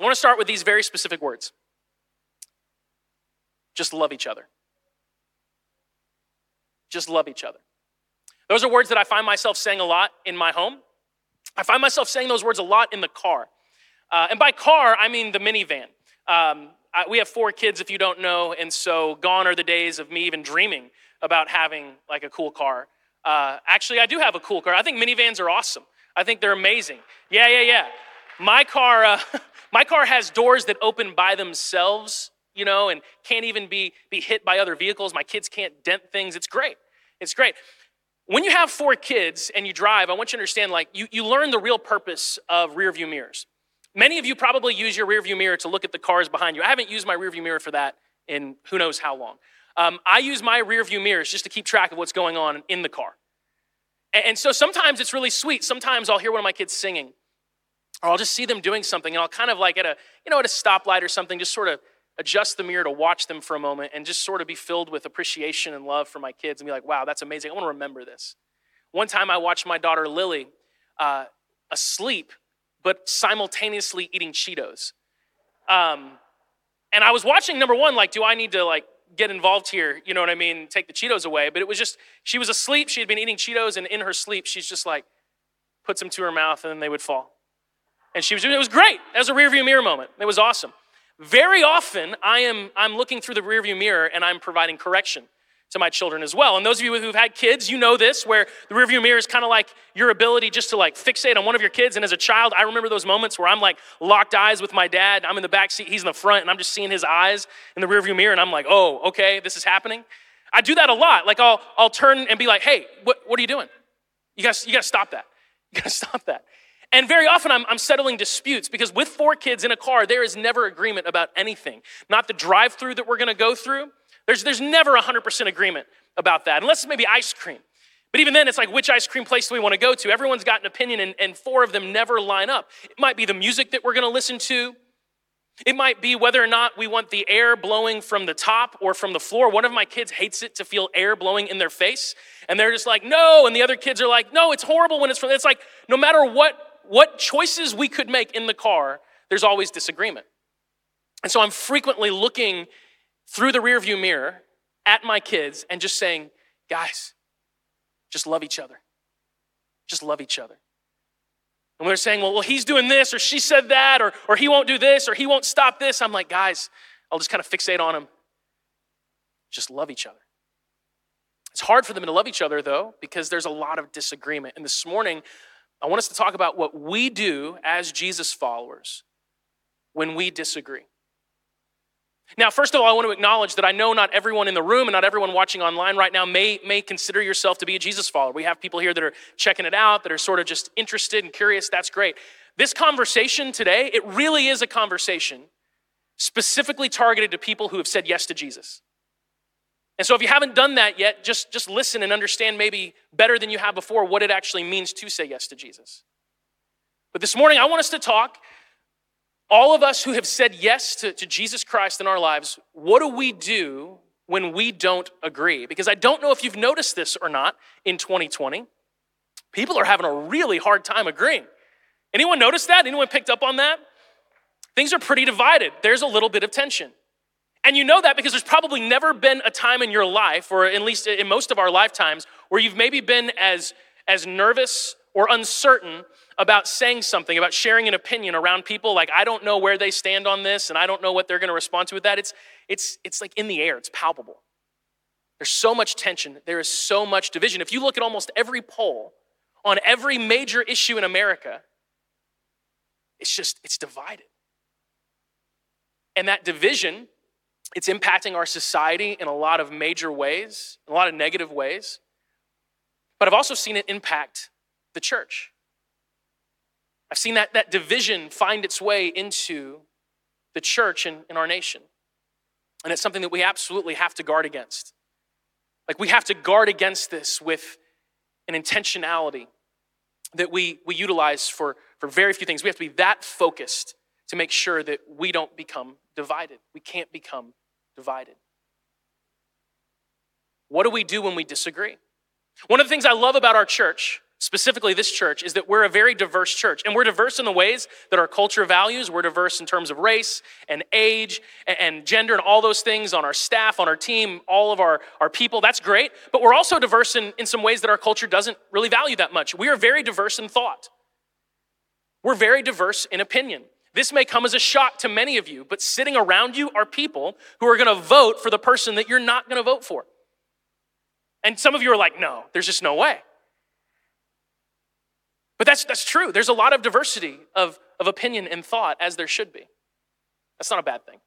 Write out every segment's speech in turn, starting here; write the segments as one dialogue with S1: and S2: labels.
S1: I want to start with these very specific words just love each other. Just love each other. Those are words that I find myself saying a lot in my home. I find myself saying those words a lot in the car. Uh, and by car, I mean the minivan. Um, I, we have four kids, if you don't know, and so gone are the days of me even dreaming about having like a cool car. Uh, actually, I do have a cool car. I think minivans are awesome. I think they're amazing. Yeah, yeah, yeah. My car, uh, my car has doors that open by themselves, you know, and can't even be be hit by other vehicles. My kids can't dent things. It's great. It's great. When you have four kids and you drive, I want you to understand like you, you learn the real purpose of rear view mirrors. Many of you probably use your rear view mirror to look at the cars behind you. I haven't used my rear view mirror for that in who knows how long. Um, I use my rear view mirrors just to keep track of what's going on in the car. And, and so sometimes it's really sweet. Sometimes I'll hear one of my kids singing, or I'll just see them doing something, and I'll kind of like at a, you know, at a stoplight or something, just sort of adjust the mirror to watch them for a moment and just sort of be filled with appreciation and love for my kids and be like, wow, that's amazing. I want to remember this. One time I watched my daughter Lily uh, asleep, but simultaneously eating Cheetos. Um, and I was watching number one, like, do I need to like get involved here? You know what I mean? Take the Cheetos away. But it was just, she was asleep. She had been eating Cheetos, and in her sleep, she's just like, puts them to her mouth, and then they would fall. And she was, it was great. That was a rearview mirror moment. It was awesome. Very often, I am I'm looking through the rearview mirror and I'm providing correction to my children as well. And those of you who've had kids, you know this, where the rearview mirror is kind of like your ability just to like fixate on one of your kids. And as a child, I remember those moments where I'm like locked eyes with my dad. I'm in the back seat, he's in the front, and I'm just seeing his eyes in the rearview mirror, and I'm like, oh, okay, this is happening. I do that a lot. Like I'll I'll turn and be like, hey, what, what are you doing? You guys, you gotta stop that. You gotta stop that. And very often I'm, I'm, settling disputes because with four kids in a car, there is never agreement about anything. Not the drive through that we're gonna go through. There's, there's never 100% agreement about that, unless it's maybe ice cream. But even then, it's like, which ice cream place do we wanna go to? Everyone's got an opinion, and, and four of them never line up. It might be the music that we're gonna listen to. It might be whether or not we want the air blowing from the top or from the floor. One of my kids hates it to feel air blowing in their face. And they're just like, no. And the other kids are like, no, it's horrible when it's from. It's like, no matter what what choices we could make in the car, there's always disagreement. And so I'm frequently looking through the rearview mirror at my kids and just saying, guys, just love each other. Just love each other. And they're saying, well, well, he's doing this, or she said that, or, or he won't do this, or he won't stop this. I'm like, guys, I'll just kind of fixate on him. Just love each other. It's hard for them to love each other, though, because there's a lot of disagreement. And this morning, I want us to talk about what we do as Jesus followers when we disagree. Now, first of all, I want to acknowledge that I know not everyone in the room and not everyone watching online right now may, may consider yourself to be a Jesus follower. We have people here that are checking it out, that are sort of just interested and curious. That's great. This conversation today, it really is a conversation specifically targeted to people who have said yes to Jesus. And so if you haven't done that yet, just, just listen and understand maybe better than you have before what it actually means to say yes to Jesus. But this morning, I want us to talk, all of us who have said yes to, to Jesus Christ in our lives, what do we do when we don't agree? Because I don't know if you've noticed this or not in 2020. People are having a really hard time agreeing. Anyone notice that? Anyone picked up on that? Things are pretty divided. There's a little bit of tension. And you know that because there's probably never been a time in your life, or at least in most of our lifetimes, where you've maybe been as, as nervous or uncertain about saying something, about sharing an opinion around people. Like, I don't know where they stand on this, and I don't know what they're going to respond to with that. It's, it's, it's like in the air, it's palpable. There's so much tension, there is so much division. If you look at almost every poll on every major issue in America, it's just, it's divided. And that division it's impacting our society in a lot of major ways, in a lot of negative ways. But I've also seen it impact the church. I've seen that, that division find its way into the church and in our nation. And it's something that we absolutely have to guard against. Like we have to guard against this with an intentionality that we, we utilize for, for very few things. We have to be that focused to make sure that we don't become divided. We can't become divided. What do we do when we disagree? One of the things I love about our church, specifically this church, is that we're a very diverse church. And we're diverse in the ways that our culture values. We're diverse in terms of race and age and gender and all those things on our staff, on our team, all of our, our people. That's great. But we're also diverse in, in some ways that our culture doesn't really value that much. We are very diverse in thought. We're very diverse in opinion. This may come as a shock to many of you, but sitting around you are people who are going to vote for the person that you're not going to vote for. And some of you are like, no, there's just no way. But that's, that's true. There's a lot of diversity of, of opinion and thought, as there should be. That's not a bad thing.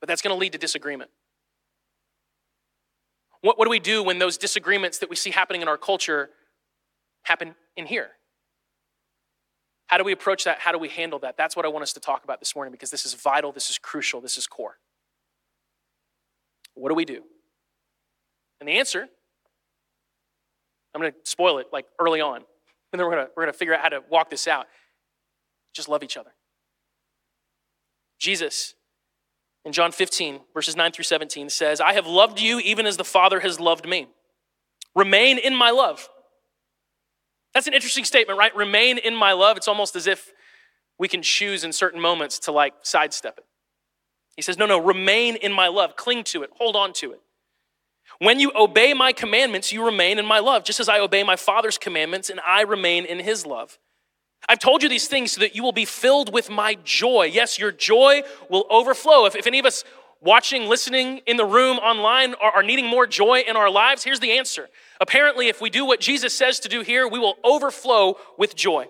S1: But that's going to lead to disagreement. What, what do we do when those disagreements that we see happening in our culture happen in here? How do we approach that? How do we handle that? That's what I want us to talk about this morning because this is vital, this is crucial, this is core. What do we do? And the answer, I'm going to spoil it like early on. And then we're going to, we're going to figure out how to walk this out. Just love each other. Jesus, in John 15, verses 9 through 17, says, I have loved you even as the Father has loved me. Remain in my love. That's an interesting statement, right? Remain in my love. It's almost as if we can choose in certain moments to like sidestep it. He says, No, no, remain in my love. Cling to it. Hold on to it. When you obey my commandments, you remain in my love, just as I obey my Father's commandments and I remain in his love. I've told you these things so that you will be filled with my joy. Yes, your joy will overflow. If, if any of us watching, listening in the room, online are, are needing more joy in our lives, here's the answer. Apparently, if we do what Jesus says to do here, we will overflow with joy.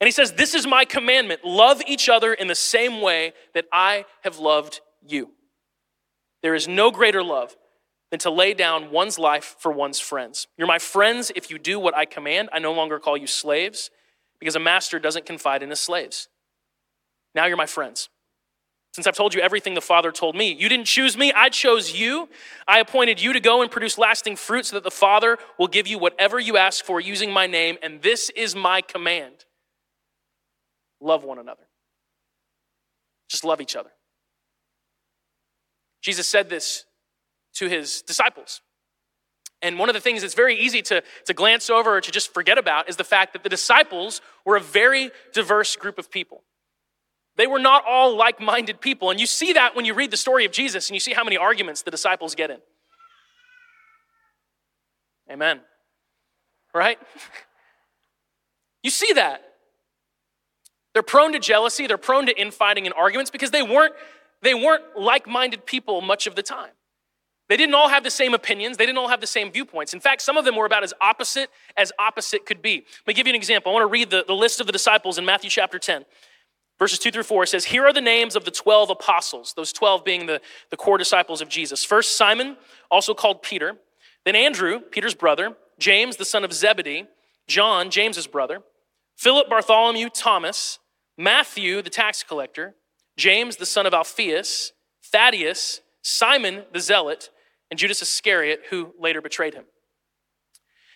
S1: And he says, This is my commandment love each other in the same way that I have loved you. There is no greater love than to lay down one's life for one's friends. You're my friends if you do what I command. I no longer call you slaves because a master doesn't confide in his slaves. Now you're my friends. Since I've told you everything the Father told me, you didn't choose me, I chose you. I appointed you to go and produce lasting fruit so that the Father will give you whatever you ask for using my name, and this is my command love one another. Just love each other. Jesus said this to his disciples. And one of the things that's very easy to, to glance over or to just forget about is the fact that the disciples were a very diverse group of people. They were not all like minded people. And you see that when you read the story of Jesus and you see how many arguments the disciples get in. Amen. Right? you see that. They're prone to jealousy, they're prone to infighting and arguments because they weren't, they weren't like minded people much of the time. They didn't all have the same opinions. They didn't all have the same viewpoints. In fact, some of them were about as opposite as opposite could be. Let me give you an example. I want to read the, the list of the disciples in Matthew chapter 10. Verses 2 through 4 says, Here are the names of the 12 apostles, those 12 being the, the core disciples of Jesus. First, Simon, also called Peter. Then Andrew, Peter's brother. James, the son of Zebedee. John, James's brother. Philip, Bartholomew, Thomas. Matthew, the tax collector. James, the son of Alphaeus. Thaddeus, Simon the zealot and Judas Iscariot, who later betrayed him.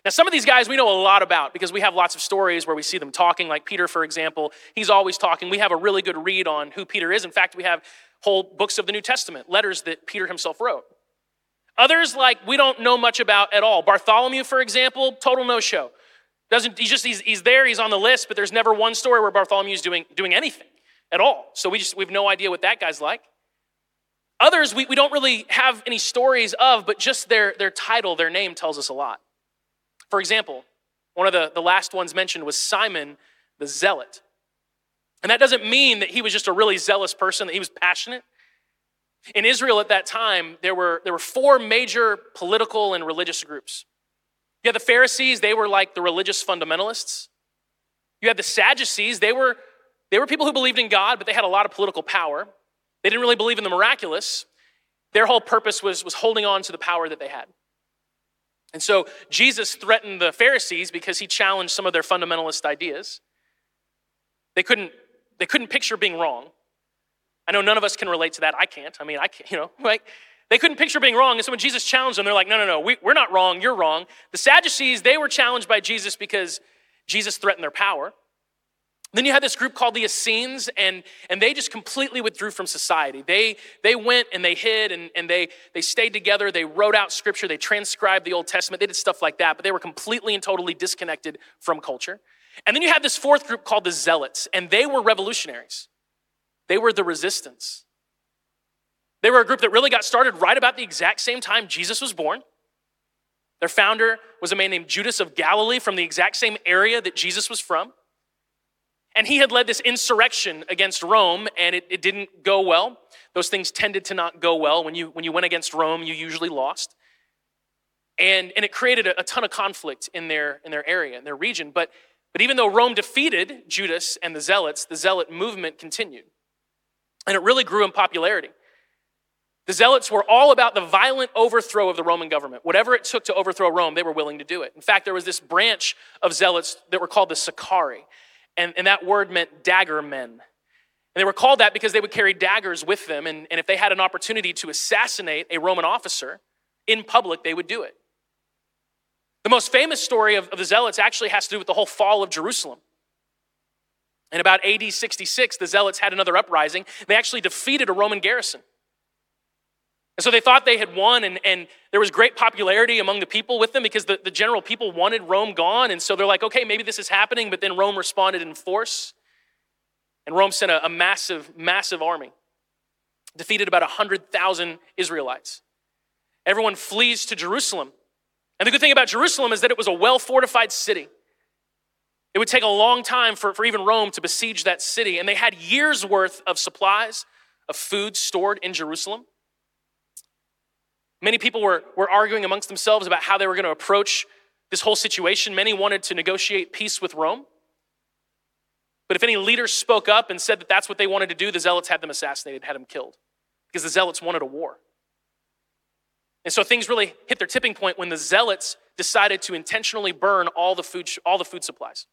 S1: Now, some of these guys we know a lot about because we have lots of stories where we see them talking, like Peter, for example. He's always talking. We have a really good read on who Peter is. In fact, we have whole books of the New Testament, letters that Peter himself wrote. Others, like, we don't know much about at all. Bartholomew, for example, total no show. Doesn't, he's just, he's, he's there, he's on the list, but there's never one story where Bartholomew's doing, doing anything at all. So we just, we have no idea what that guy's like. Others we, we don't really have any stories of, but just their, their title, their name tells us a lot. For example, one of the, the last ones mentioned was Simon the Zealot. And that doesn't mean that he was just a really zealous person, that he was passionate. In Israel at that time, there were, there were four major political and religious groups. You had the Pharisees, they were like the religious fundamentalists. You had the Sadducees, they were, they were people who believed in God, but they had a lot of political power. They didn't really believe in the miraculous. Their whole purpose was, was holding on to the power that they had. And so Jesus threatened the Pharisees because he challenged some of their fundamentalist ideas. They couldn't, they couldn't picture being wrong. I know none of us can relate to that. I can't. I mean, I can't, you know, like they couldn't picture being wrong. And so when Jesus challenged them, they're like, no, no, no, we, we're not wrong. You're wrong. The Sadducees, they were challenged by Jesus because Jesus threatened their power. Then you had this group called the Essenes, and, and they just completely withdrew from society. They, they went and they hid and, and they, they stayed together. They wrote out scripture. They transcribed the Old Testament. They did stuff like that, but they were completely and totally disconnected from culture. And then you had this fourth group called the Zealots, and they were revolutionaries. They were the resistance. They were a group that really got started right about the exact same time Jesus was born. Their founder was a man named Judas of Galilee from the exact same area that Jesus was from. And he had led this insurrection against Rome, and it, it didn't go well. Those things tended to not go well. When you, when you went against Rome, you usually lost. And, and it created a, a ton of conflict in their, in their area, in their region. But, but even though Rome defeated Judas and the Zealots, the Zealot movement continued. And it really grew in popularity. The Zealots were all about the violent overthrow of the Roman government. Whatever it took to overthrow Rome, they were willing to do it. In fact, there was this branch of Zealots that were called the Sicarii and, and that word meant dagger men. And they were called that because they would carry daggers with them, and, and if they had an opportunity to assassinate a Roman officer in public, they would do it. The most famous story of, of the Zealots actually has to do with the whole fall of Jerusalem. In about AD 66, the Zealots had another uprising. They actually defeated a Roman garrison. And so they thought they had won, and, and there was great popularity among the people with them because the, the general people wanted Rome gone. And so they're like, okay, maybe this is happening, but then Rome responded in force. And Rome sent a, a massive, massive army, defeated about 100,000 Israelites. Everyone flees to Jerusalem. And the good thing about Jerusalem is that it was a well fortified city. It would take a long time for, for even Rome to besiege that city. And they had years' worth of supplies of food stored in Jerusalem. Many people were, were arguing amongst themselves about how they were going to approach this whole situation. Many wanted to negotiate peace with Rome. But if any leaders spoke up and said that that's what they wanted to do, the zealots had them assassinated, had them killed, because the zealots wanted a war. And so things really hit their tipping point when the zealots decided to intentionally burn all the food, all the food supplies.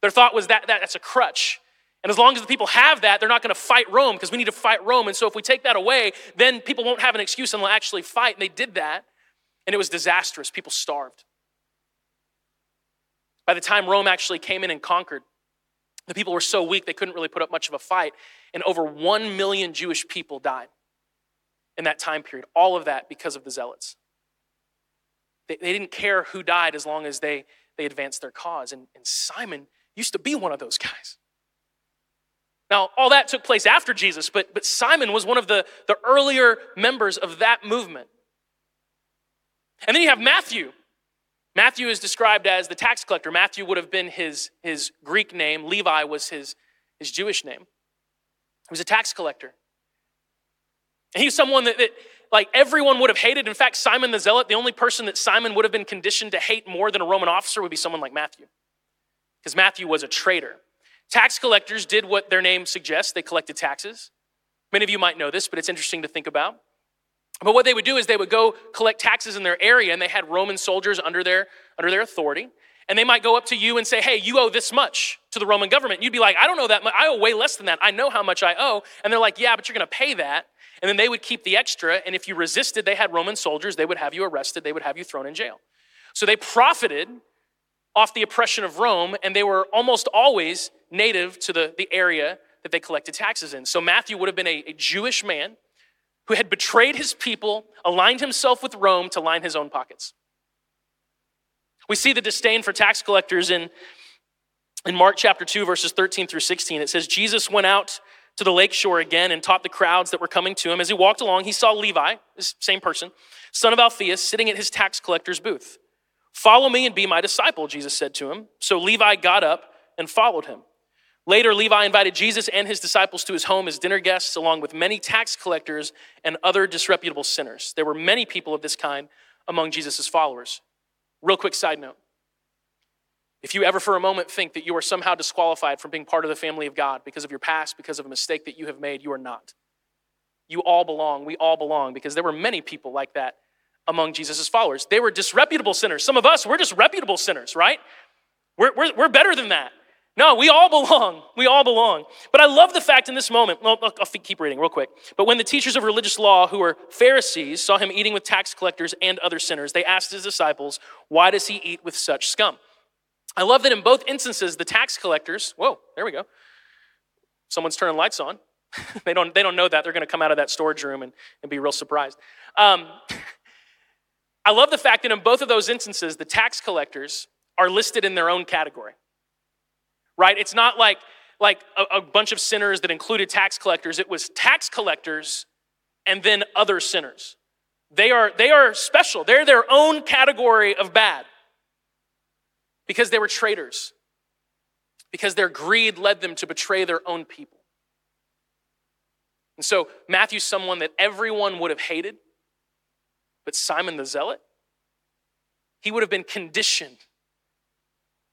S1: Their thought was that, that that's a crutch. And as long as the people have that, they're not going to fight Rome because we need to fight Rome. And so if we take that away, then people won't have an excuse and they'll actually fight. And they did that, and it was disastrous. People starved. By the time Rome actually came in and conquered, the people were so weak they couldn't really put up much of a fight. And over one million Jewish people died in that time period. All of that because of the zealots. They, they didn't care who died as long as they, they advanced their cause. And, and Simon used to be one of those guys. Now, all that took place after Jesus, but, but Simon was one of the, the earlier members of that movement. And then you have Matthew. Matthew is described as the tax collector. Matthew would have been his, his Greek name, Levi was his, his Jewish name. He was a tax collector. And he was someone that, that, like, everyone would have hated. In fact, Simon the Zealot, the only person that Simon would have been conditioned to hate more than a Roman officer would be someone like Matthew. Because Matthew was a traitor. Tax collectors did what their name suggests they collected taxes. Many of you might know this, but it's interesting to think about. But what they would do is they would go collect taxes in their area, and they had Roman soldiers under their, under their authority. And they might go up to you and say, Hey, you owe this much to the Roman government. You'd be like, I don't know that much. I owe way less than that. I know how much I owe. And they're like, Yeah, but you're going to pay that. And then they would keep the extra. And if you resisted, they had Roman soldiers. They would have you arrested. They would have you thrown in jail. So they profited off the oppression of Rome, and they were almost always native to the, the area that they collected taxes in. So Matthew would have been a, a Jewish man who had betrayed his people, aligned himself with Rome to line his own pockets. We see the disdain for tax collectors in, in Mark chapter 2, verses 13 through 16. It says, Jesus went out to the lake shore again and taught the crowds that were coming to him. As he walked along, he saw Levi, this same person, son of Alphaeus, sitting at his tax collector's booth. Follow me and be my disciple, Jesus said to him. So Levi got up and followed him. Later, Levi invited Jesus and his disciples to his home as dinner guests, along with many tax collectors and other disreputable sinners. There were many people of this kind among Jesus' followers. Real quick side note if you ever for a moment think that you are somehow disqualified from being part of the family of God because of your past, because of a mistake that you have made, you are not. You all belong. We all belong because there were many people like that among Jesus' followers. They were disreputable sinners. Some of us, we're just reputable sinners, right? We're, we're, we're better than that. No, we all belong. We all belong. But I love the fact in this moment, well, I'll keep reading real quick. But when the teachers of religious law, who were Pharisees, saw him eating with tax collectors and other sinners, they asked his disciples, Why does he eat with such scum? I love that in both instances, the tax collectors, whoa, there we go. Someone's turning lights on. they, don't, they don't know that. They're going to come out of that storage room and, and be real surprised. Um, I love the fact that in both of those instances, the tax collectors are listed in their own category. Right? It's not like, like a, a bunch of sinners that included tax collectors, it was tax collectors and then other sinners. They are, they are special, they're their own category of bad because they were traitors, because their greed led them to betray their own people. And so Matthew's someone that everyone would have hated, but Simon the Zealot, he would have been conditioned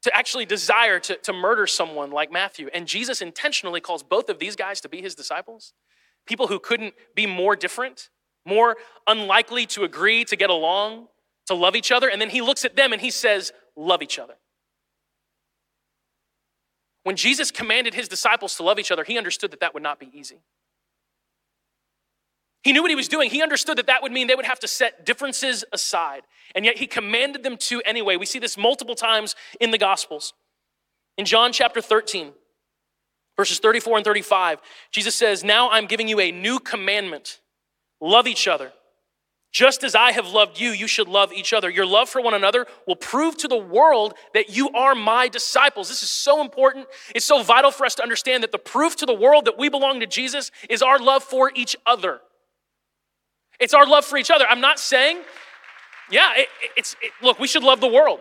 S1: to actually desire to, to murder someone like Matthew. And Jesus intentionally calls both of these guys to be his disciples, people who couldn't be more different, more unlikely to agree, to get along, to love each other. And then he looks at them and he says, Love each other. When Jesus commanded his disciples to love each other, he understood that that would not be easy. He knew what he was doing. He understood that that would mean they would have to set differences aside. And yet he commanded them to anyway. We see this multiple times in the Gospels. In John chapter 13, verses 34 and 35, Jesus says, Now I'm giving you a new commandment love each other. Just as I have loved you, you should love each other. Your love for one another will prove to the world that you are my disciples. This is so important. It's so vital for us to understand that the proof to the world that we belong to Jesus is our love for each other. It's our love for each other. I'm not saying, yeah, it, it's, it, look, we should love the world.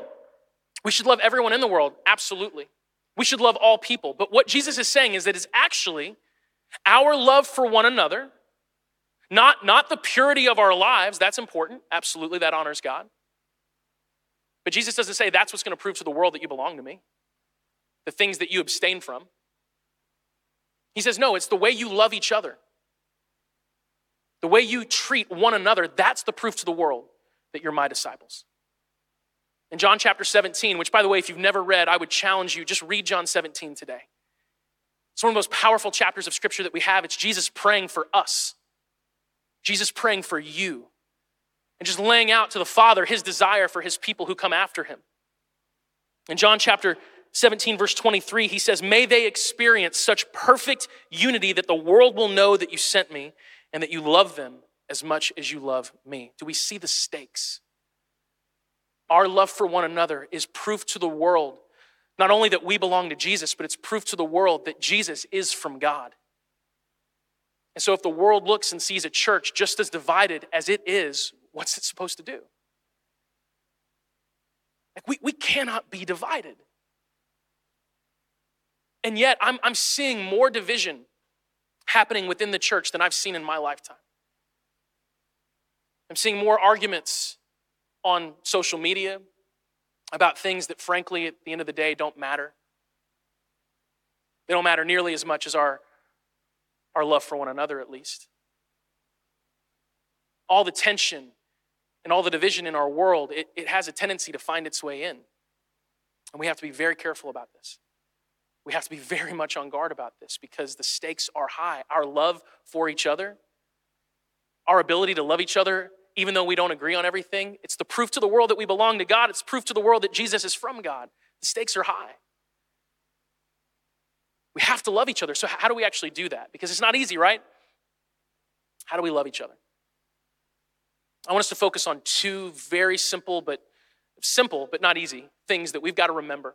S1: We should love everyone in the world, absolutely. We should love all people. But what Jesus is saying is that it's actually our love for one another, not, not the purity of our lives, that's important, absolutely, that honors God. But Jesus doesn't say that's what's going to prove to the world that you belong to me, the things that you abstain from. He says, no, it's the way you love each other. The way you treat one another, that's the proof to the world that you're my disciples. In John chapter 17, which by the way, if you've never read, I would challenge you, just read John 17 today. It's one of the most powerful chapters of scripture that we have. It's Jesus praying for us, Jesus praying for you, and just laying out to the Father his desire for his people who come after him. In John chapter 17, verse 23, he says, May they experience such perfect unity that the world will know that you sent me and that you love them as much as you love me. Do we see the stakes? Our love for one another is proof to the world, not only that we belong to Jesus, but it's proof to the world that Jesus is from God. And so, if the world looks and sees a church just as divided as it is, what's it supposed to do? Like, we, we cannot be divided. And yet, I'm, I'm seeing more division happening within the church than I've seen in my lifetime. I'm seeing more arguments on social media about things that, frankly, at the end of the day, don't matter. They don't matter nearly as much as our, our love for one another, at least. All the tension and all the division in our world, it, it has a tendency to find its way in. And we have to be very careful about this. We have to be very much on guard about this because the stakes are high. Our love for each other, our ability to love each other, even though we don't agree on everything, it's the proof to the world that we belong to God. It's proof to the world that Jesus is from God. The stakes are high. We have to love each other. So, how do we actually do that? Because it's not easy, right? How do we love each other? I want us to focus on two very simple, but simple, but not easy things that we've got to remember.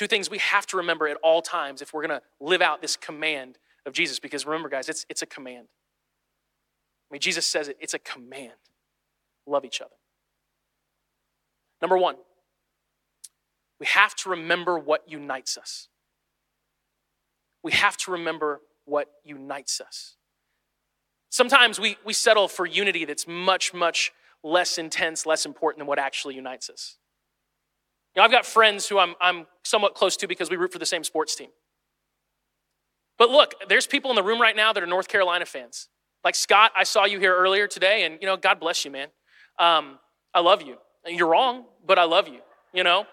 S1: Two things we have to remember at all times if we're going to live out this command of Jesus. Because remember, guys, it's, it's a command. I mean, Jesus says it, it's a command. Love each other. Number one, we have to remember what unites us. We have to remember what unites us. Sometimes we, we settle for unity that's much, much less intense, less important than what actually unites us. You know, I've got friends who I'm, I'm somewhat close to because we root for the same sports team. But look, there's people in the room right now that are North Carolina fans. Like Scott, I saw you here earlier today, and you know, God bless you, man. Um, I love you. You're wrong, but I love you, you know?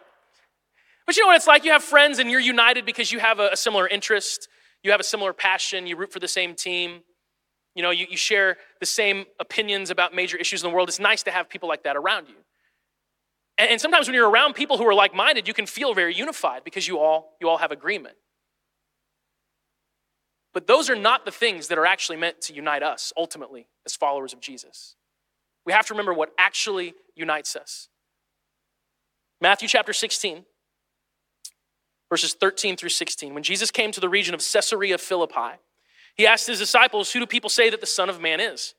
S1: But you know what it's like? You have friends and you're united because you have a, a similar interest, you have a similar passion, you root for the same team, you know, you, you share the same opinions about major issues in the world. It's nice to have people like that around you. And, and sometimes when you're around people who are like minded, you can feel very unified because you all, you all have agreement. But those are not the things that are actually meant to unite us ultimately as followers of Jesus. We have to remember what actually unites us. Matthew chapter 16, verses 13 through 16. When Jesus came to the region of Caesarea Philippi, he asked his disciples, Who do people say that the Son of Man is?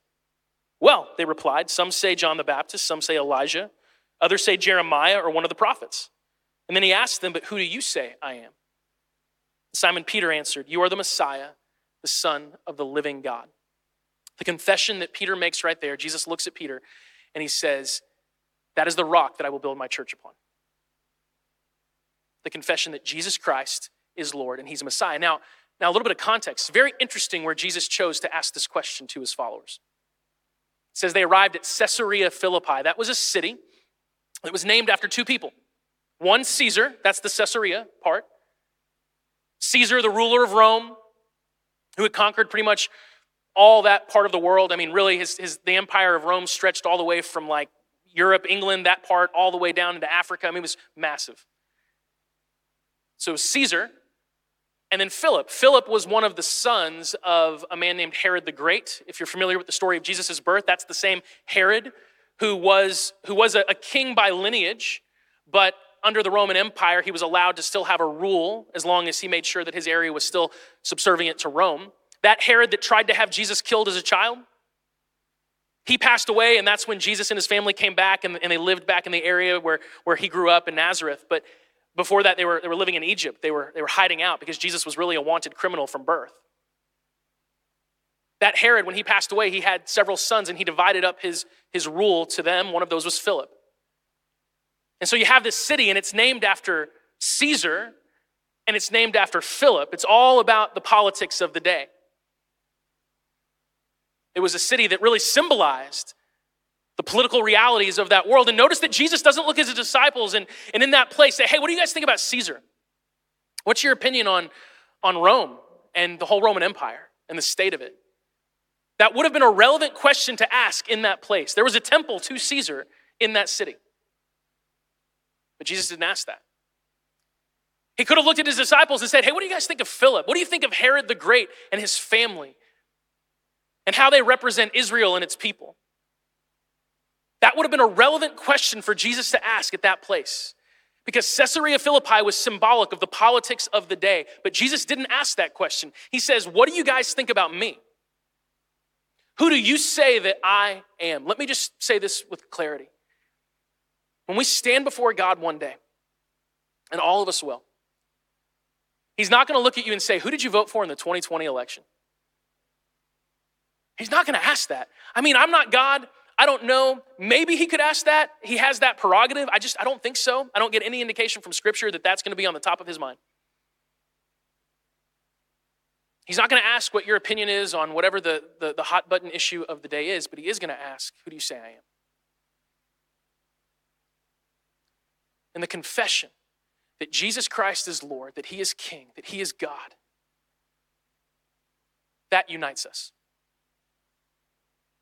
S1: Well, they replied, Some say John the Baptist, some say Elijah, others say Jeremiah or one of the prophets. And then he asked them, But who do you say I am? Simon Peter answered, You are the Messiah, the Son of the living God. The confession that Peter makes right there, Jesus looks at Peter and he says, That is the rock that I will build my church upon. The confession that Jesus Christ is Lord and he's a Messiah. Now, now a little bit of context. Very interesting where Jesus chose to ask this question to his followers. It says they arrived at Caesarea Philippi. That was a city that was named after two people. One, Caesar, that's the Caesarea part. Caesar, the ruler of Rome, who had conquered pretty much all that part of the world. I mean, really, his, his, the empire of Rome stretched all the way from like Europe, England, that part, all the way down into Africa. I mean, it was massive. So Caesar, and then Philip. Philip was one of the sons of a man named Herod the Great. If you're familiar with the story of Jesus' birth, that's the same Herod who was, who was a, a king by lineage, but under the Roman Empire, he was allowed to still have a rule as long as he made sure that his area was still subservient to Rome. That Herod that tried to have Jesus killed as a child, he passed away, and that's when Jesus and his family came back and, and they lived back in the area where, where he grew up in Nazareth. But before that, they were, they were living in Egypt. They were, they were hiding out because Jesus was really a wanted criminal from birth. That Herod, when he passed away, he had several sons and he divided up his, his rule to them. One of those was Philip. And so you have this city, and it's named after Caesar, and it's named after Philip. It's all about the politics of the day. It was a city that really symbolized the political realities of that world. And notice that Jesus doesn't look at his disciples and, and in that place say, hey, what do you guys think about Caesar? What's your opinion on, on Rome and the whole Roman Empire and the state of it? That would have been a relevant question to ask in that place. There was a temple to Caesar in that city. But Jesus didn't ask that. He could have looked at his disciples and said, Hey, what do you guys think of Philip? What do you think of Herod the Great and his family and how they represent Israel and its people? That would have been a relevant question for Jesus to ask at that place because Caesarea Philippi was symbolic of the politics of the day. But Jesus didn't ask that question. He says, What do you guys think about me? Who do you say that I am? Let me just say this with clarity. When we stand before God one day, and all of us will, He's not going to look at you and say, Who did you vote for in the 2020 election? He's not going to ask that. I mean, I'm not God. I don't know. Maybe he could ask that. He has that prerogative. I just, I don't think so. I don't get any indication from Scripture that that's going to be on the top of his mind. He's not going to ask what your opinion is on whatever the, the, the hot button issue of the day is, but he is going to ask, Who do you say I am? And the confession that Jesus Christ is Lord, that He is King, that He is God, that unites us.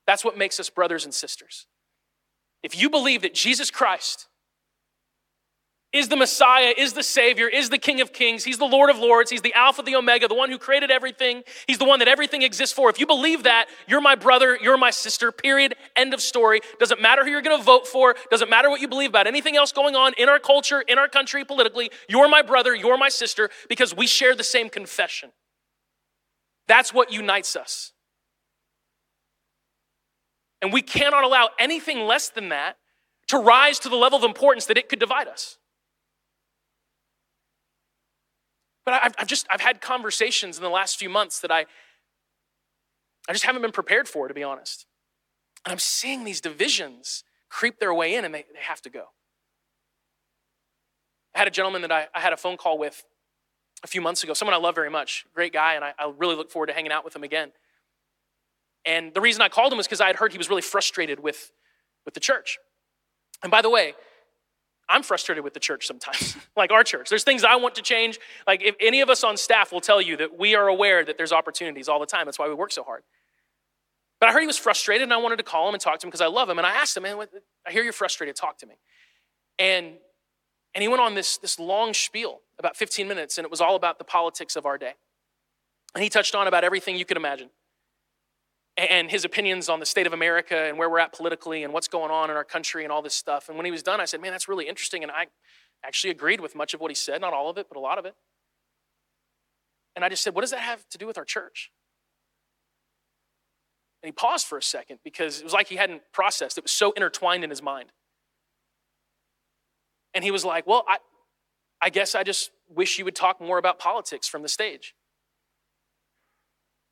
S1: That's what makes us brothers and sisters. If you believe that Jesus Christ is the Messiah, is the Savior, is the King of Kings. He's the Lord of Lords. He's the Alpha, the Omega, the one who created everything. He's the one that everything exists for. If you believe that, you're my brother, you're my sister, period. End of story. Doesn't matter who you're going to vote for, doesn't matter what you believe about anything else going on in our culture, in our country, politically. You're my brother, you're my sister, because we share the same confession. That's what unites us. And we cannot allow anything less than that to rise to the level of importance that it could divide us. But I've, I've just I've had conversations in the last few months that I I just haven't been prepared for, to be honest. And I'm seeing these divisions creep their way in and they, they have to go. I had a gentleman that I, I had a phone call with a few months ago, someone I love very much, great guy, and I, I really look forward to hanging out with him again. And the reason I called him was because I had heard he was really frustrated with, with the church. And by the way, I'm frustrated with the church sometimes, like our church. There's things I want to change. Like if any of us on staff will tell you that we are aware that there's opportunities all the time. That's why we work so hard. But I heard he was frustrated and I wanted to call him and talk to him because I love him. And I asked him, man, I hear you're frustrated. Talk to me. And, and he went on this, this long spiel, about 15 minutes, and it was all about the politics of our day. And he touched on about everything you could imagine and his opinions on the state of America and where we're at politically and what's going on in our country and all this stuff. And when he was done, I said, Man, that's really interesting. And I actually agreed with much of what he said, not all of it, but a lot of it. And I just said, What does that have to do with our church? And he paused for a second because it was like he hadn't processed. It was so intertwined in his mind. And he was like, Well, I, I guess I just wish you would talk more about politics from the stage.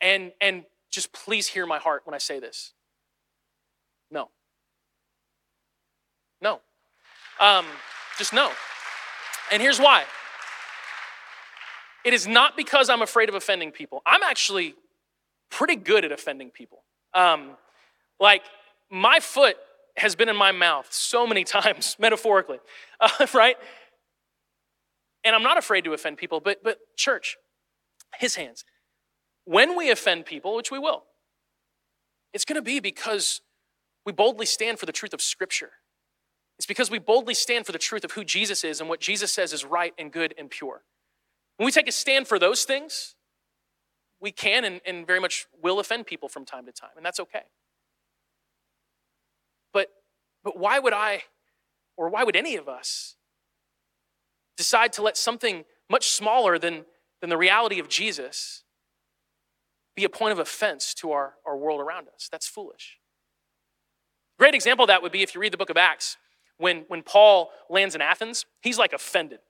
S1: And, and just please hear my heart when I say this. No. No. Um, just no. And here's why. It is not because I'm afraid of offending people. I'm actually pretty good at offending people. Um, like, my foot has been in my mouth so many times, metaphorically, uh, right? And I'm not afraid to offend people, but, but church, his hands, when we offend people, which we will, it's going to be because we boldly stand for the truth of Scripture. It's because we boldly stand for the truth of who Jesus is and what Jesus says is right and good and pure. When we take a stand for those things, we can and, and very much will offend people from time to time, and that's okay. But, but why would I, or why would any of us, decide to let something much smaller than, than the reality of Jesus be a point of offense to our, our world around us. That's foolish. Great example of that would be if you read the book of Acts, when, when Paul lands in Athens, he's like offended.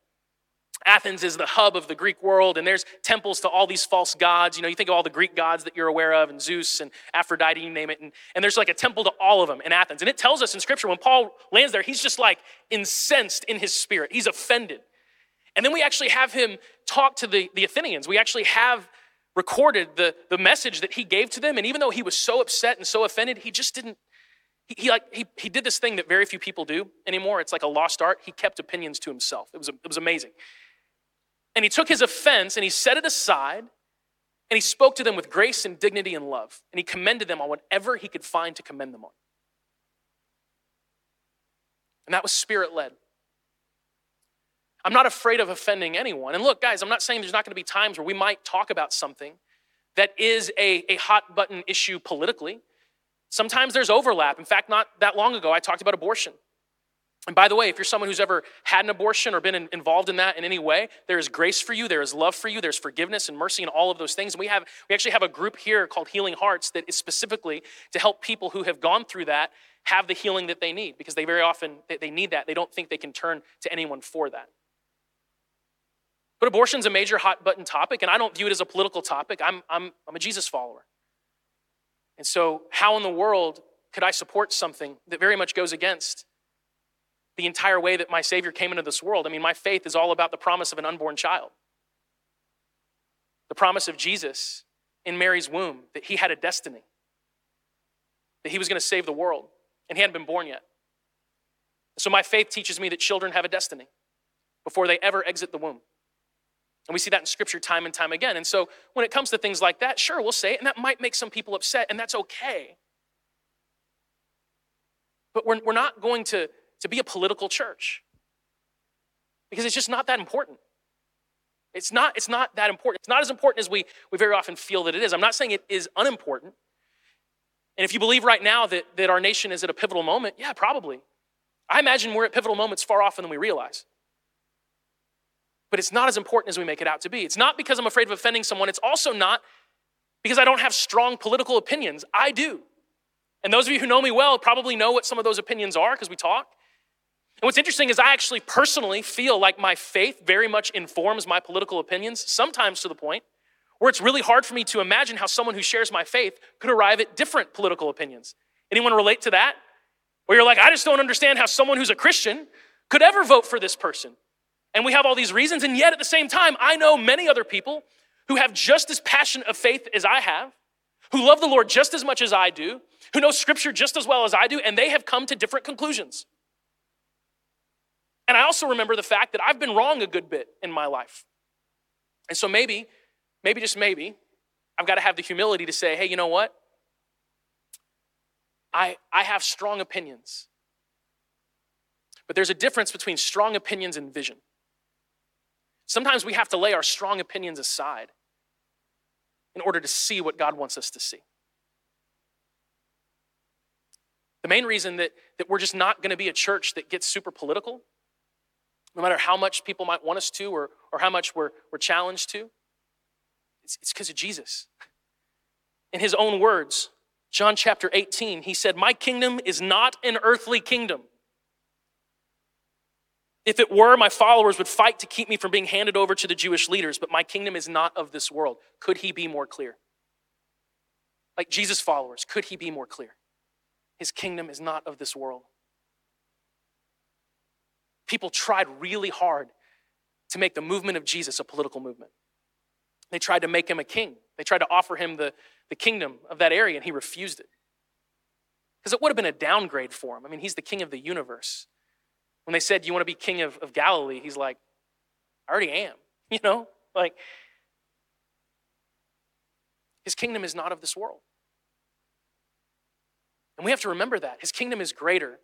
S1: Athens is the hub of the Greek world, and there's temples to all these false gods. You know, you think of all the Greek gods that you're aware of, and Zeus and Aphrodite, you name it. And, and there's like a temple to all of them in Athens. And it tells us in Scripture when Paul lands there, he's just like incensed in his spirit. He's offended. And then we actually have him talk to the, the Athenians. We actually have recorded the, the message that he gave to them. And even though he was so upset and so offended, he just didn't, he, he like, he, he did this thing that very few people do anymore. It's like a lost art. He kept opinions to himself. It was, it was amazing. And he took his offense and he set it aside and he spoke to them with grace and dignity and love. And he commended them on whatever he could find to commend them on. And that was spirit led. I'm not afraid of offending anyone. And look, guys, I'm not saying there's not going to be times where we might talk about something that is a, a hot button issue politically. Sometimes there's overlap. In fact, not that long ago, I talked about abortion. And by the way, if you're someone who's ever had an abortion or been in, involved in that in any way, there is grace for you, there is love for you, there's forgiveness and mercy and all of those things. And we have we actually have a group here called Healing Hearts that is specifically to help people who have gone through that have the healing that they need because they very often they, they need that. They don't think they can turn to anyone for that. But abortion's a major hot button topic, and I don't view it as a political topic. I'm, I'm, I'm a Jesus follower. And so, how in the world could I support something that very much goes against the entire way that my Savior came into this world? I mean, my faith is all about the promise of an unborn child, the promise of Jesus in Mary's womb that he had a destiny, that he was going to save the world, and he hadn't been born yet. So, my faith teaches me that children have a destiny before they ever exit the womb. And we see that in scripture time and time again. And so when it comes to things like that, sure, we'll say it, and that might make some people upset, and that's okay. But we're, we're not going to, to be a political church because it's just not that important. It's not, it's not that important. It's not as important as we, we very often feel that it is. I'm not saying it is unimportant. And if you believe right now that, that our nation is at a pivotal moment, yeah, probably. I imagine we're at pivotal moments far often than we realize but it's not as important as we make it out to be. It's not because I'm afraid of offending someone, it's also not because I don't have strong political opinions. I do. And those of you who know me well probably know what some of those opinions are because we talk. And what's interesting is I actually personally feel like my faith very much informs my political opinions, sometimes to the point where it's really hard for me to imagine how someone who shares my faith could arrive at different political opinions. Anyone relate to that? Where you're like, I just don't understand how someone who's a Christian could ever vote for this person. And we have all these reasons, and yet at the same time, I know many other people who have just as passionate of faith as I have, who love the Lord just as much as I do, who know scripture just as well as I do, and they have come to different conclusions. And I also remember the fact that I've been wrong a good bit in my life. And so maybe, maybe just maybe, I've got to have the humility to say, hey, you know what? I, I have strong opinions. But there's a difference between strong opinions and vision. Sometimes we have to lay our strong opinions aside in order to see what God wants us to see. The main reason that, that we're just not going to be a church that gets super political, no matter how much people might want us to or, or how much we're, we're challenged to, it's because of Jesus. In his own words, John chapter 18, he said, My kingdom is not an earthly kingdom. If it were, my followers would fight to keep me from being handed over to the Jewish leaders, but my kingdom is not of this world. Could he be more clear? Like Jesus' followers, could he be more clear? His kingdom is not of this world. People tried really hard to make the movement of Jesus a political movement. They tried to make him a king. They tried to offer him the, the kingdom of that area, and he refused it. Because it would have been a downgrade for him. I mean, he's the king of the universe. When they said, You want to be king of, of Galilee? He's like, I already am. You know? Like, his kingdom is not of this world. And we have to remember that. His kingdom is greater,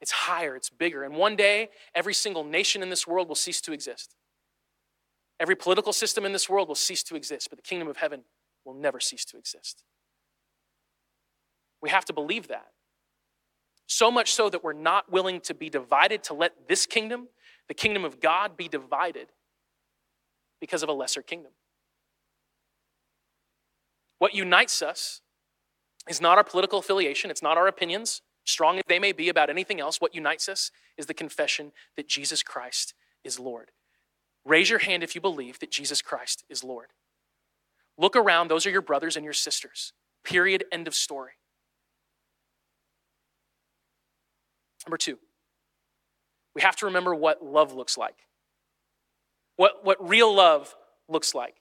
S1: it's higher, it's bigger. And one day, every single nation in this world will cease to exist. Every political system in this world will cease to exist, but the kingdom of heaven will never cease to exist. We have to believe that. So much so that we're not willing to be divided to let this kingdom, the kingdom of God, be divided because of a lesser kingdom. What unites us is not our political affiliation, it's not our opinions, strong as they may be about anything else. What unites us is the confession that Jesus Christ is Lord. Raise your hand if you believe that Jesus Christ is Lord. Look around, those are your brothers and your sisters. Period, end of story. Number two, we have to remember what love looks like. What, what real love looks like.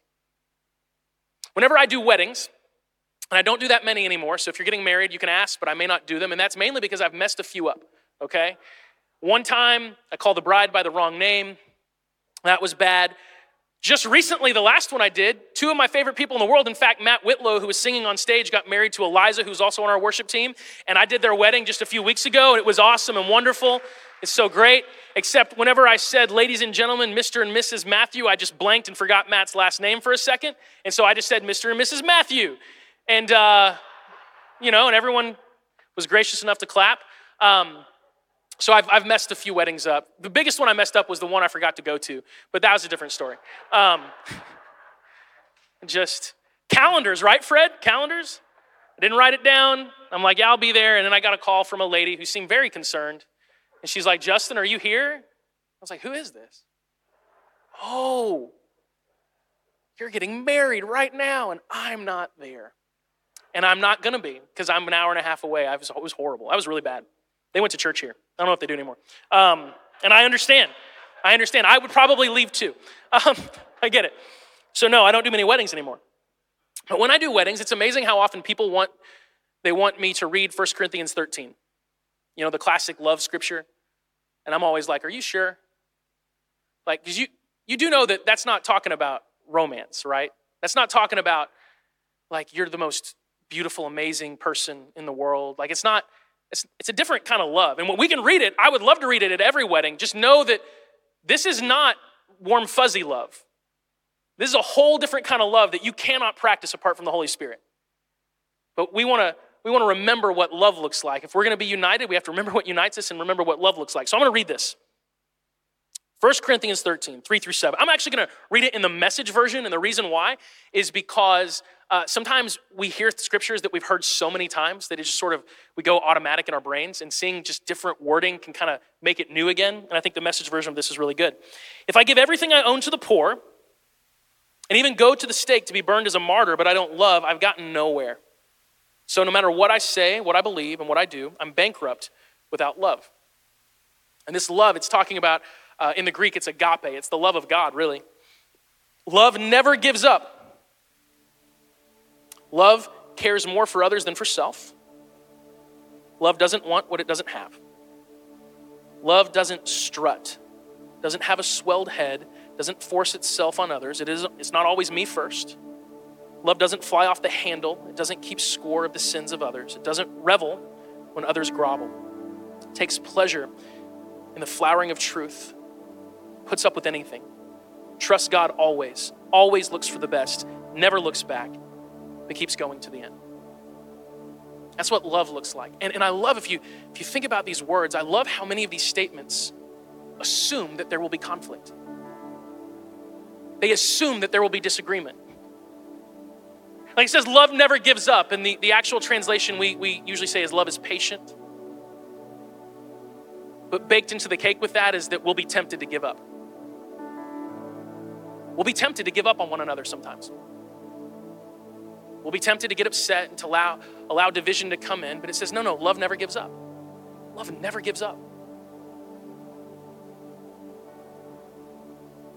S1: Whenever I do weddings, and I don't do that many anymore, so if you're getting married, you can ask, but I may not do them. And that's mainly because I've messed a few up, okay? One time, I called the bride by the wrong name. That was bad. Just recently, the last one I did, two of my favorite people in the world, in fact, Matt Whitlow, who was singing on stage, got married to Eliza, who's also on our worship team. And I did their wedding just a few weeks ago, and it was awesome and wonderful. It's so great. Except whenever I said, ladies and gentlemen, Mr. and Mrs. Matthew, I just blanked and forgot Matt's last name for a second. And so I just said, Mr. and Mrs. Matthew. And, uh, you know, and everyone was gracious enough to clap. Um, so I've, I've messed a few weddings up. The biggest one I messed up was the one I forgot to go to, but that was a different story. Um, just calendars, right, Fred? Calendars? I didn't write it down. I'm like, yeah, I'll be there. And then I got a call from a lady who seemed very concerned. And she's like, Justin, are you here? I was like, who is this? Oh, you're getting married right now, and I'm not there and I'm not going to be because I'm an hour and a half away. I was, it was horrible. I was really bad. They went to church here. I don't know if they do anymore. Um, and I understand. I understand. I would probably leave too. Um, I get it. So no, I don't do many weddings anymore. But when I do weddings, it's amazing how often people want they want me to read 1 Corinthians 13. You know, the classic love scripture. And I'm always like, "Are you sure?" Like cuz you you do know that that's not talking about romance, right? That's not talking about like you're the most beautiful, amazing person in the world. Like it's not, it's, it's a different kind of love. And when we can read it, I would love to read it at every wedding. Just know that this is not warm, fuzzy love. This is a whole different kind of love that you cannot practice apart from the Holy Spirit. But we want to we want to remember what love looks like. If we're going to be united, we have to remember what unites us and remember what love looks like. So I'm going to read this. 1 Corinthians 13, 3 through 7. I'm actually going to read it in the message version, and the reason why is because uh, sometimes we hear scriptures that we've heard so many times that it just sort of, we go automatic in our brains, and seeing just different wording can kind of make it new again. And I think the message version of this is really good. If I give everything I own to the poor, and even go to the stake to be burned as a martyr, but I don't love, I've gotten nowhere. So no matter what I say, what I believe, and what I do, I'm bankrupt without love. And this love, it's talking about uh, in the Greek, it's agape, it's the love of God, really. Love never gives up. Love cares more for others than for self. Love doesn't want what it doesn't have. Love doesn't strut, doesn't have a swelled head, doesn't force itself on others. It is, it's not always me first. Love doesn't fly off the handle. It doesn't keep score of the sins of others. It doesn't revel when others grovel. It takes pleasure in the flowering of truth, puts up with anything. Trusts God always, always looks for the best, never looks back, but keeps going to the end. That's what love looks like. And, and I love if you if you think about these words, I love how many of these statements assume that there will be conflict. They assume that there will be disagreement. Like it says, love never gives up. And the, the actual translation we, we usually say is love is patient. But baked into the cake with that is that we'll be tempted to give up. We'll be tempted to give up on one another sometimes. We'll be tempted to get upset and to allow, allow division to come in, but it says, no, no, love never gives up. Love never gives up.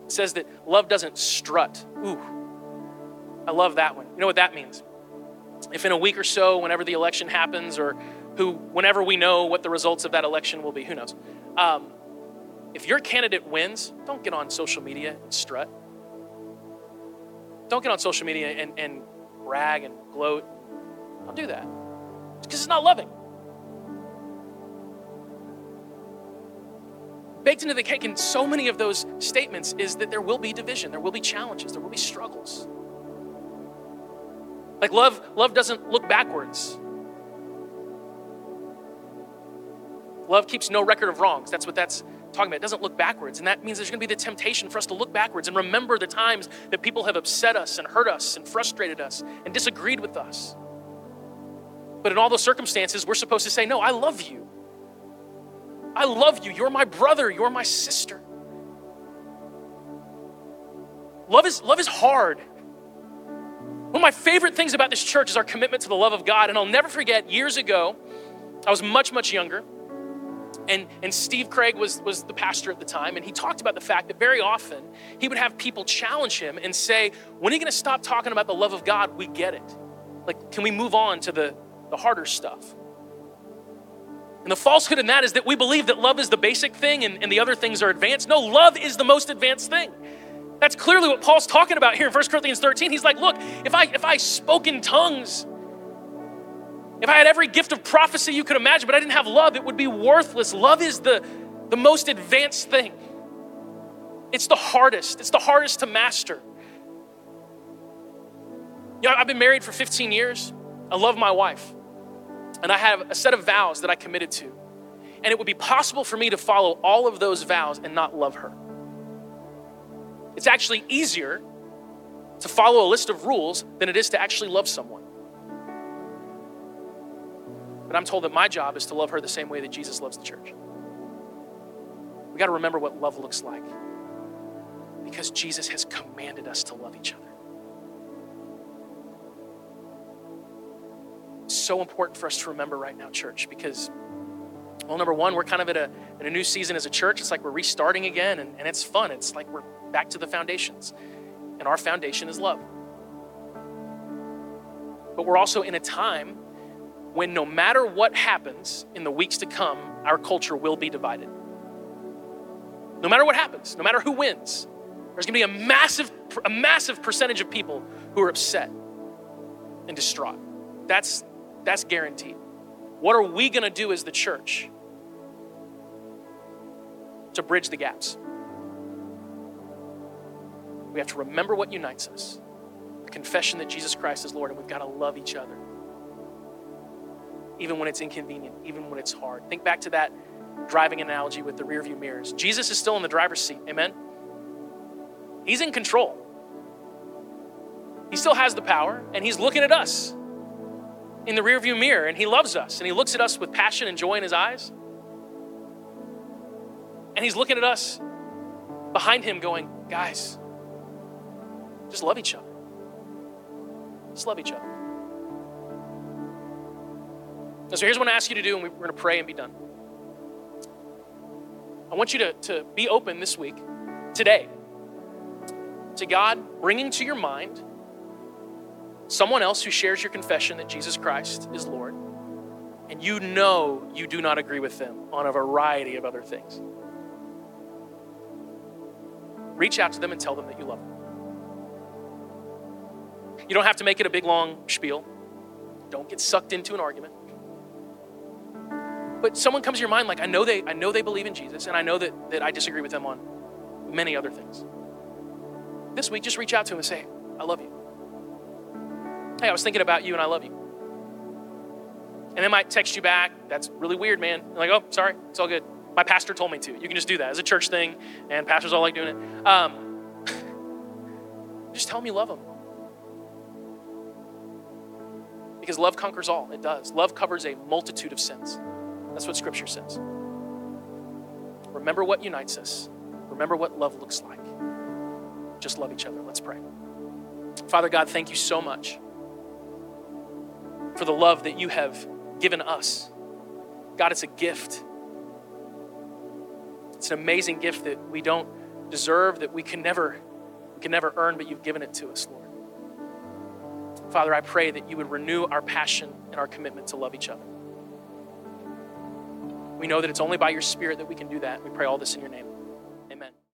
S1: It says that love doesn't strut. Ooh, I love that one. You know what that means? If in a week or so, whenever the election happens, or who, whenever we know what the results of that election will be, who knows? Um, if your candidate wins, don't get on social media and strut. Don't get on social media and, and brag and gloat. Don't do that. Because it's not loving. Baked into the cake in so many of those statements is that there will be division, there will be challenges, there will be struggles. Like love, love doesn't look backwards. Love keeps no record of wrongs. That's what that's talking about. It doesn't look backwards. And that means there's going to be the temptation for us to look backwards and remember the times that people have upset us and hurt us and frustrated us and disagreed with us. But in all those circumstances, we're supposed to say, No, I love you. I love you. You're my brother. You're my sister. Love is, love is hard. One of my favorite things about this church is our commitment to the love of God. And I'll never forget years ago, I was much, much younger. And, and Steve Craig was, was the pastor at the time, and he talked about the fact that very often he would have people challenge him and say, When are you going to stop talking about the love of God? We get it. Like, can we move on to the, the harder stuff? And the falsehood in that is that we believe that love is the basic thing and, and the other things are advanced. No, love is the most advanced thing. That's clearly what Paul's talking about here in 1 Corinthians 13. He's like, look, if I if I spoke in tongues, if I had every gift of prophecy you could imagine, but I didn't have love, it would be worthless. Love is the, the most advanced thing. It's the hardest. It's the hardest to master. You know, I've been married for 15 years. I love my wife. And I have a set of vows that I committed to. And it would be possible for me to follow all of those vows and not love her. It's actually easier to follow a list of rules than it is to actually love someone. But I'm told that my job is to love her the same way that Jesus loves the church. We got to remember what love looks like because Jesus has commanded us to love each other. so important for us to remember right now, church, because, well, number one, we're kind of at a, in a new season as a church. It's like we're restarting again, and, and it's fun. It's like we're back to the foundations, and our foundation is love. But we're also in a time when no matter what happens in the weeks to come, our culture will be divided. No matter what happens, no matter who wins, there's going to be a massive, a massive percentage of people who are upset and distraught. That's that's guaranteed. What are we going to do as the church to bridge the gaps? We have to remember what unites us the confession that Jesus Christ is Lord, and we've got to love each other. Even when it's inconvenient, even when it's hard. Think back to that driving analogy with the rearview mirrors. Jesus is still in the driver's seat, amen? He's in control. He still has the power, and he's looking at us in the rearview mirror and he loves us and he looks at us with passion and joy in his eyes. And he's looking at us behind him going, guys, just love each other. Just love each other. And so here's what I ask you to do, and we're going to pray and be done. I want you to, to be open this week, today, to God bringing to your mind someone else who shares your confession that Jesus Christ is Lord, and you know you do not agree with them on a variety of other things, reach out to them and tell them that you love them. You don't have to make it a big long spiel. Don't get sucked into an argument. But someone comes to your mind like I know they I know they believe in Jesus and I know that that I disagree with them on many other things. This week just reach out to him and say, I love you. Hey, I was thinking about you and I love you. And they might text you back, that's really weird, man. Like, oh, sorry, it's all good. My pastor told me to. You can just do that. It's a church thing, and pastors all like doing it. Um, just tell them you love them. Because love conquers all. It does. Love covers a multitude of sins. That's what Scripture says. Remember what unites us. Remember what love looks like. Just love each other. Let's pray. Father God, thank you so much for the love that you have given us. God, it's a gift. It's an amazing gift that we don't deserve, that we can never, we can never earn, but you've given it to us, Lord. Father, I pray that you would renew our passion and our commitment to love each other. We know that it's only by your Spirit that we can do that. We pray all this in your name.